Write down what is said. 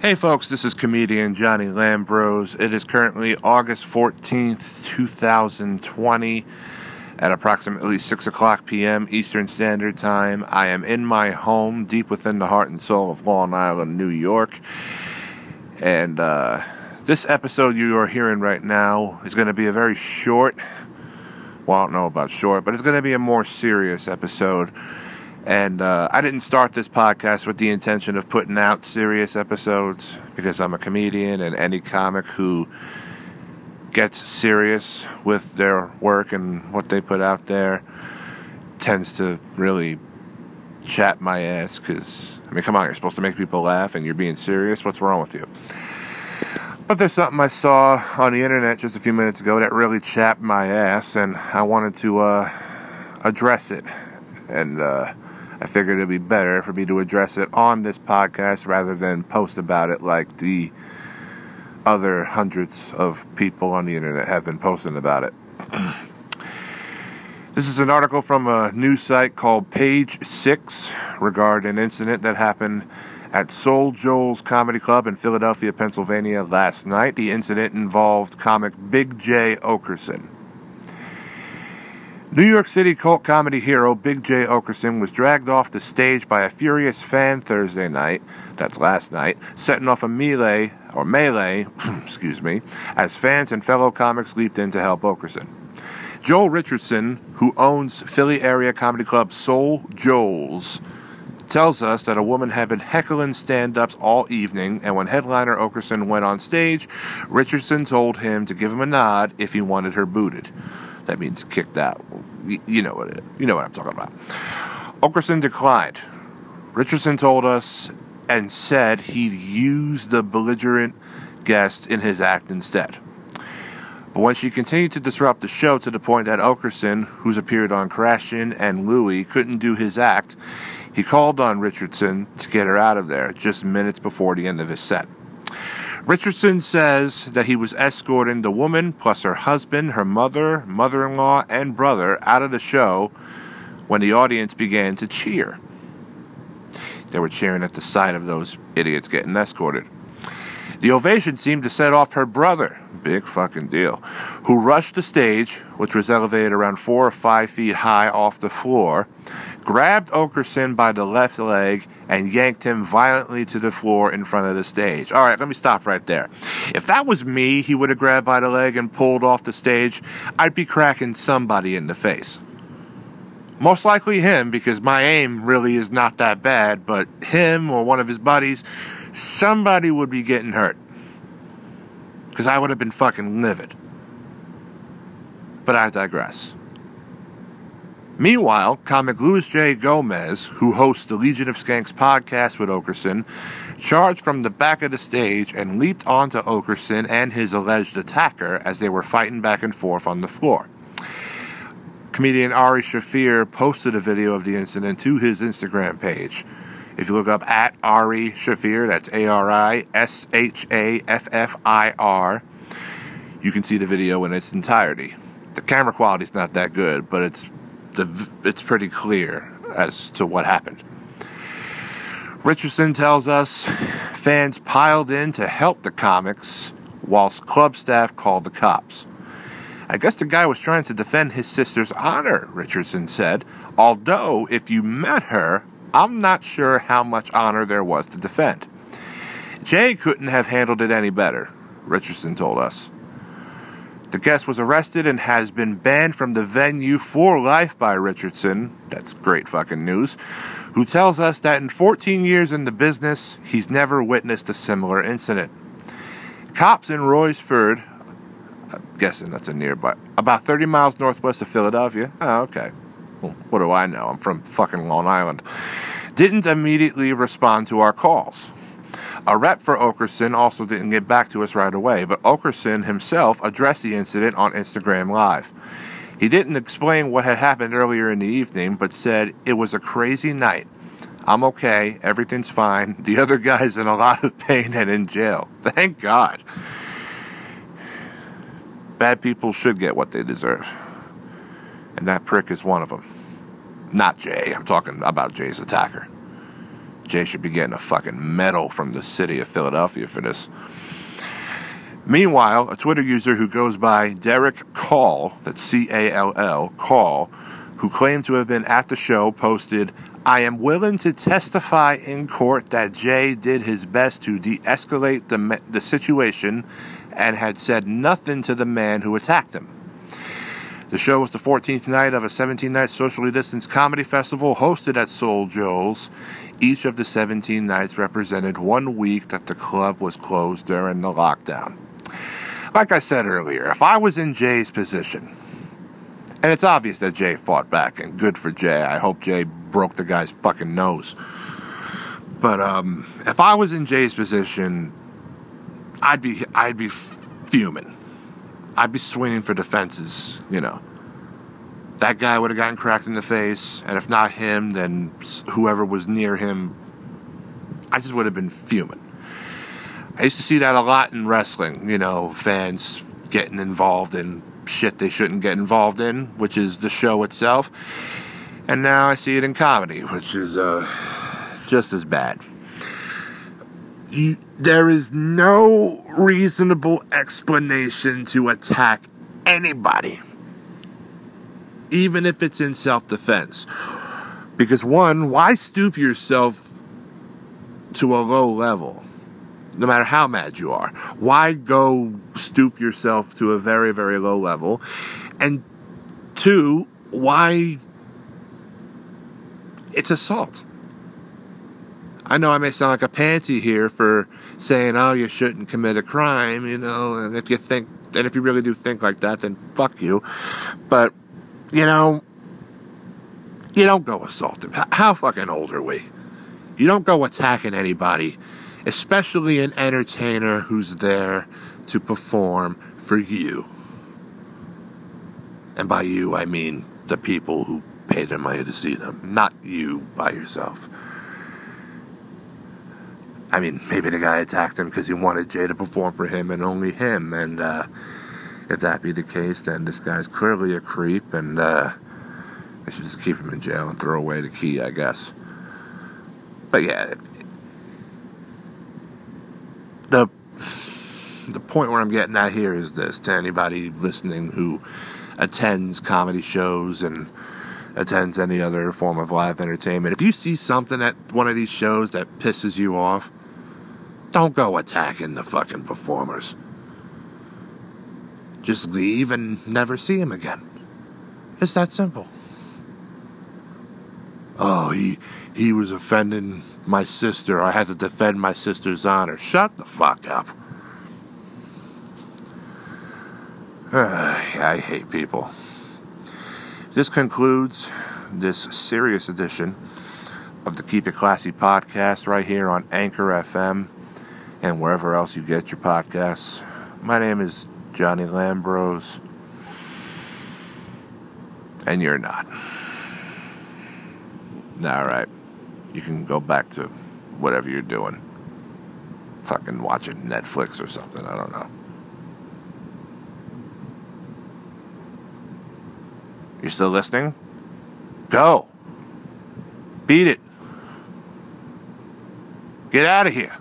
Hey folks, this is comedian Johnny Lambrose. It is currently August 14th, 2020 at approximately 6 o'clock p.m. Eastern Standard Time. I am in my home deep within the heart and soul of Long Island, New York. And uh, this episode you are hearing right now is going to be a very short, well, I don't know about short, but it's going to be a more serious episode and uh, I didn't start this podcast with the intention of putting out serious episodes because I'm a comedian, and any comic who gets serious with their work and what they put out there tends to really chat my ass because, I mean, come on, you're supposed to make people laugh and you're being serious. What's wrong with you? But there's something I saw on the internet just a few minutes ago that really chapped my ass, and I wanted to uh, address it. And, uh, I figured it'd be better for me to address it on this podcast rather than post about it like the other hundreds of people on the internet have been posting about it. this is an article from a news site called Page Six regarding an incident that happened at Soul Joel's Comedy Club in Philadelphia, Pennsylvania last night. The incident involved comic Big Jay Oakerson. New York City cult comedy hero Big Jay Oakerson was dragged off the stage by a furious fan Thursday night, that's last night, setting off a melee, or melee, excuse me, as fans and fellow comics leaped in to help Oakerson. Joel Richardson, who owns Philly area comedy club Soul Joel's, tells us that a woman had been heckling stand ups all evening, and when headliner Oakerson went on stage, Richardson told him to give him a nod if he wanted her booted. That means kicked out. You know what you know what I'm talking about. Oakerson declined. Richardson told us and said he'd use the belligerent guest in his act instead. But when she continued to disrupt the show to the point that Oakerson, who's appeared on Crashing and Louie, couldn't do his act, he called on Richardson to get her out of there just minutes before the end of his set. Richardson says that he was escorting the woman plus her husband, her mother, mother in law, and brother out of the show when the audience began to cheer. They were cheering at the sight of those idiots getting escorted. The ovation seemed to set off her brother, big fucking deal, who rushed the stage, which was elevated around four or five feet high off the floor, grabbed Oakerson by the left leg and yanked him violently to the floor in front of the stage. All right, let me stop right there. If that was me, he would have grabbed by the leg and pulled off the stage. I'd be cracking somebody in the face. Most likely him, because my aim really is not that bad, but him or one of his buddies, somebody would be getting hurt. Because I would have been fucking livid. But I digress. Meanwhile, comic Luis J. Gomez, who hosts the Legion of Skanks podcast with Oakerson, charged from the back of the stage and leaped onto Oakerson and his alleged attacker as they were fighting back and forth on the floor. Comedian Ari Shaffir posted a video of the incident to his Instagram page. If you look up at Ari Shaffir, that's A R I S H A F F I R, you can see the video in its entirety. The camera quality is not that good, but it's the, it's pretty clear as to what happened. Richardson tells us fans piled in to help the comics whilst club staff called the cops. I guess the guy was trying to defend his sister's honor, Richardson said. Although, if you met her, I'm not sure how much honor there was to defend. Jay couldn't have handled it any better, Richardson told us. The guest was arrested and has been banned from the venue for life by Richardson. That's great fucking news. Who tells us that in 14 years in the business, he's never witnessed a similar incident. Cops in Royersford, I'm guessing that's a nearby, about 30 miles northwest of Philadelphia. Oh, okay. Well, what do I know? I'm from fucking Long Island. Didn't immediately respond to our calls. A rep for Oakerson also didn't get back to us right away, but Oakerson himself addressed the incident on Instagram Live. He didn't explain what had happened earlier in the evening, but said it was a crazy night. I'm okay, everything's fine. The other guy's in a lot of pain and in jail. Thank God. Bad people should get what they deserve. And that prick is one of them. Not Jay, I'm talking about Jay's attacker. Jay should be getting a fucking medal from the city of Philadelphia for this. Meanwhile, a Twitter user who goes by Derek Call, that's C A L L, Call, who claimed to have been at the show, posted, I am willing to testify in court that Jay did his best to de escalate the, the situation and had said nothing to the man who attacked him. The show was the 14th night of a 17 night socially distanced comedy festival hosted at Soul Joel's. Each of the 17 nights represented one week that the club was closed during the lockdown. Like I said earlier, if I was in Jay's position, and it's obvious that Jay fought back, and good for Jay. I hope Jay broke the guy's fucking nose. But um, if I was in Jay's position, I'd be I'd be fuming. I'd be swinging for defenses, you know. That guy would have gotten cracked in the face, and if not him, then whoever was near him, I just would have been fuming. I used to see that a lot in wrestling, you know, fans getting involved in shit they shouldn't get involved in, which is the show itself. And now I see it in comedy, which is uh, just as bad you, there is no reasonable explanation to attack anybody, even if it's in self defense. Because, one, why stoop yourself to a low level, no matter how mad you are? Why go stoop yourself to a very, very low level? And two, why? It's assault. I know I may sound like a pansy here for saying, oh, you shouldn't commit a crime, you know, and if you think, and if you really do think like that, then fuck you. But, you know, you don't go assaulting. How fucking old are we? You don't go attacking anybody, especially an entertainer who's there to perform for you. And by you, I mean the people who pay their money to see them, not you by yourself. I mean, maybe the guy attacked him because he wanted Jay to perform for him and only him. And uh, if that be the case, then this guy's clearly a creep, and uh, they should just keep him in jail and throw away the key, I guess. But yeah, the the point where I'm getting at here is this: to anybody listening who attends comedy shows and attends any other form of live entertainment, if you see something at one of these shows that pisses you off, don't go attacking the fucking performers. Just leave and never see him again. It's that simple. Oh, he he was offending my sister. I had to defend my sister's honor. Shut the fuck up. I hate people. This concludes this serious edition of the Keep It Classy podcast right here on Anchor FM and wherever else you get your podcasts. My name is Johnny Lambros, and you're not. All right, you can go back to whatever you're doing. Fucking watching Netflix or something, I don't know. You still listening? Go. Beat it. Get out of here.